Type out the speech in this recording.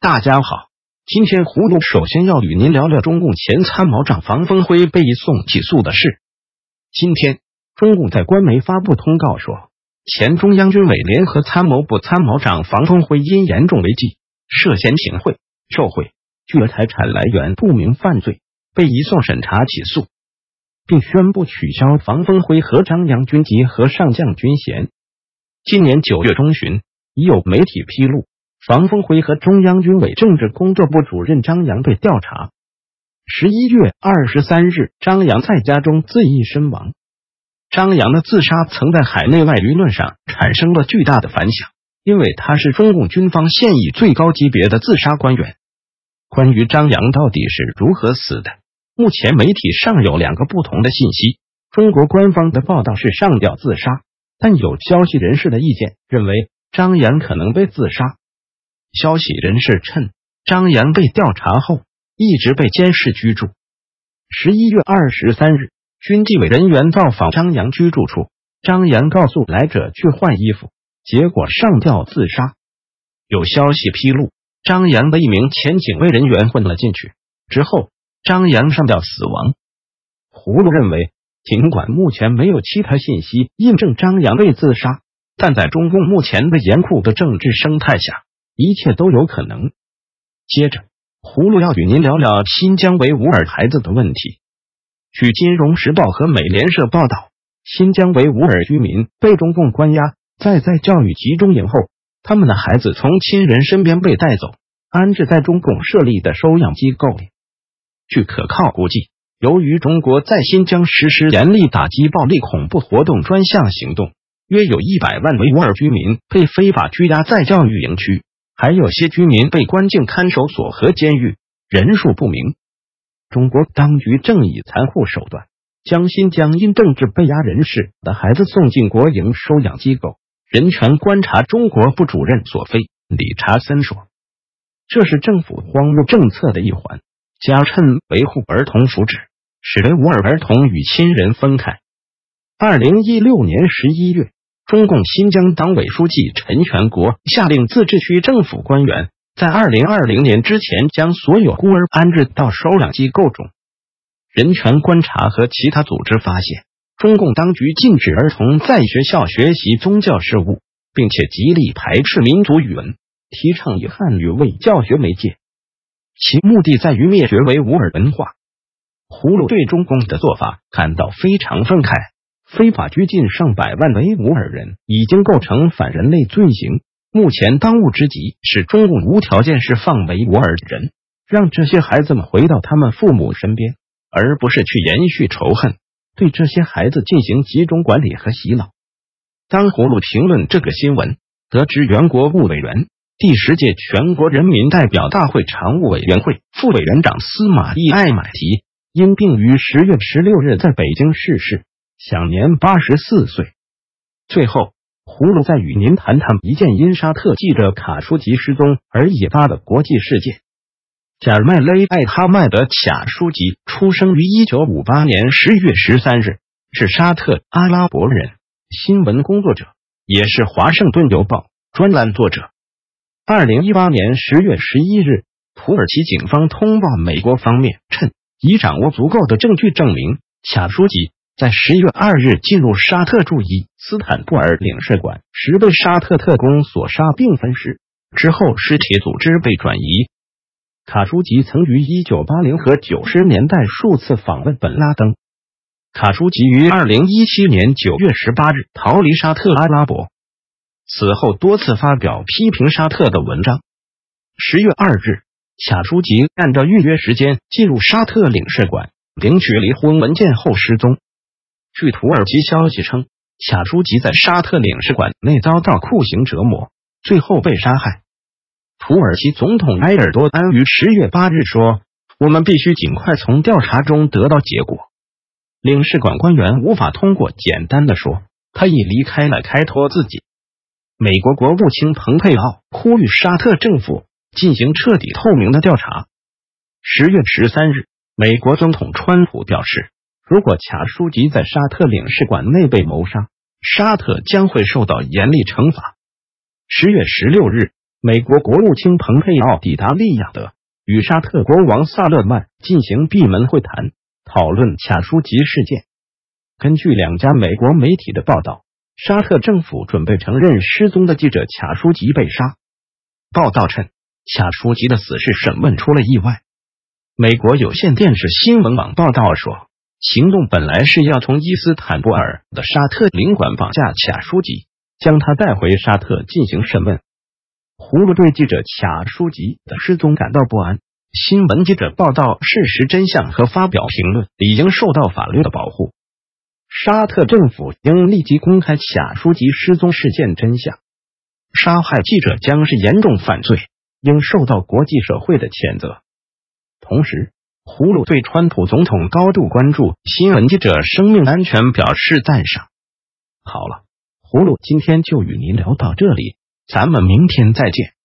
大家好，今天葫芦首先要与您聊聊中共前参谋长房峰辉被移送起诉的事。今天，中共在官媒发布通告说，前中央军委联合参谋部参谋长房峰辉因严重违纪，涉嫌行贿、受贿、巨额财产来源不明犯罪，被移送审查起诉，并宣布取消房峰辉和张扬军级和上将军衔。今年九月中旬，已有媒体披露。王峰辉和中央军委政治工作部主任张扬被调查。十一月二十三日，张扬在家中自缢身亡。张扬的自杀曾在海内外舆论上产生了巨大的反响，因为他是中共军方现役最高级别的自杀官员。关于张扬到底是如何死的，目前媒体上有两个不同的信息。中国官方的报道是上吊自杀，但有消息人士的意见认为张扬可能被自杀。消息人士称，张扬被调查后一直被监视居住。十一月二十三日，军纪委人员造访张扬居住处，张扬告诉来者去换衣服，结果上吊自杀。有消息披露，张扬的一名前警卫人员混了进去，之后张扬上吊死亡。葫芦认为，尽管目前没有其他信息印证张扬被自杀，但在中共目前的严酷的政治生态下。一切都有可能。接着，葫芦要与您聊聊新疆维吾尔孩子的问题。据《金融时报》和美联社报道，新疆维吾尔居民被中共关押在在教育集中营后，他们的孩子从亲人身边被带走，安置在中共设立的收养机构里。据可靠估计，由于中国在新疆实施严厉打击暴力恐怖活动专项行动，约有一百万维吾尔居民被非法拘押在教育营区。还有些居民被关进看守所和监狱，人数不明。中国当局正以残酷手段将新疆因政治被压人士的孩子送进国营收养机构。人权观察中国部主任索菲·理查森说：“这是政府荒谬政策的一环，加趁维护儿童福祉，使维吾尔儿童与亲人分开。”二零一六年十一月。中共新疆党委书记陈全国下令自治区政府官员在二零二零年之前将所有孤儿安置到收养机构中。人权观察和其他组织发现，中共当局禁止儿童在学校学习宗教事务，并且极力排斥民族语文，提倡以汉语为教学媒介，其目的在于灭绝维吾尔文化。胡鲁对中共的做法感到非常愤慨。非法拘禁上百万维吾尔人已经构成反人类罪行。目前当务之急是中共无条件释放维吾尔人，让这些孩子们回到他们父母身边，而不是去延续仇恨，对这些孩子进行集中管理和洗脑。当葫芦评论这个新闻，得知原国务委员、第十届全国人民代表大会常务委员会副委员长司马懿艾买提因病于十月十六日在北京逝世。享年八十四岁。最后，葫芦再与您谈谈一件因沙特记者卡舒吉失踪而引发的国际事件。贾尔麦勒艾哈迈德卡舒吉出生于一九五八年十月十三日，是沙特阿拉伯人，新闻工作者，也是华盛顿邮报专栏作者。二零一八年十月十一日，土耳其警方通报美国方面，称已掌握足够的证据证明卡舒吉。在十月二日进入沙特驻伊斯坦布尔领事馆时，被沙特特工所杀并分尸。之后，尸体组织被转移。卡舒吉曾于一九八零和九十年代数次访问本拉登。卡舒吉于二零一七年九月十八日逃离沙特阿拉伯，此后多次发表批评沙特的文章。十月二日，卡舒吉按照预约时间进入沙特领事馆领取离婚文件后失踪。据土耳其消息称，卡舒吉在沙特领事馆内遭到酷刑折磨，最后被杀害。土耳其总统埃尔多安于十月八日说：“我们必须尽快从调查中得到结果。”领事馆官员无法通过简单的说他已离开了开脱自己。美国国务卿蓬佩奥呼吁沙特政府进行彻底透明的调查。十月十三日，美国总统川普表示。如果卡舒吉在沙特领事馆内被谋杀，沙特将会受到严厉惩罚。十月十六日，美国国务卿蓬佩奥抵达利雅得，与沙特国王萨勒曼进行闭门会谈，讨论卡舒吉事件。根据两家美国媒体的报道，沙特政府准备承认失踪的记者卡舒吉被杀。报道称，卡舒吉的死是审问出了意外。美国有线电视新闻网报道说，行动本来是要从伊斯坦布尔的沙特领馆绑架卡书籍，将他带回沙特进行审问。葫芦对记者卡书籍的失踪感到不安。新闻记者报道事实真相和发表评论理应受到法律的保护。沙特政府应立即公开卡书籍失踪事件真相。杀害记者将是严重犯罪，应受到国际社会的谴责。同时，葫芦对川普总统高度关注新闻记者生命安全表示赞赏。好了，葫芦今天就与您聊到这里。咱们明天再见。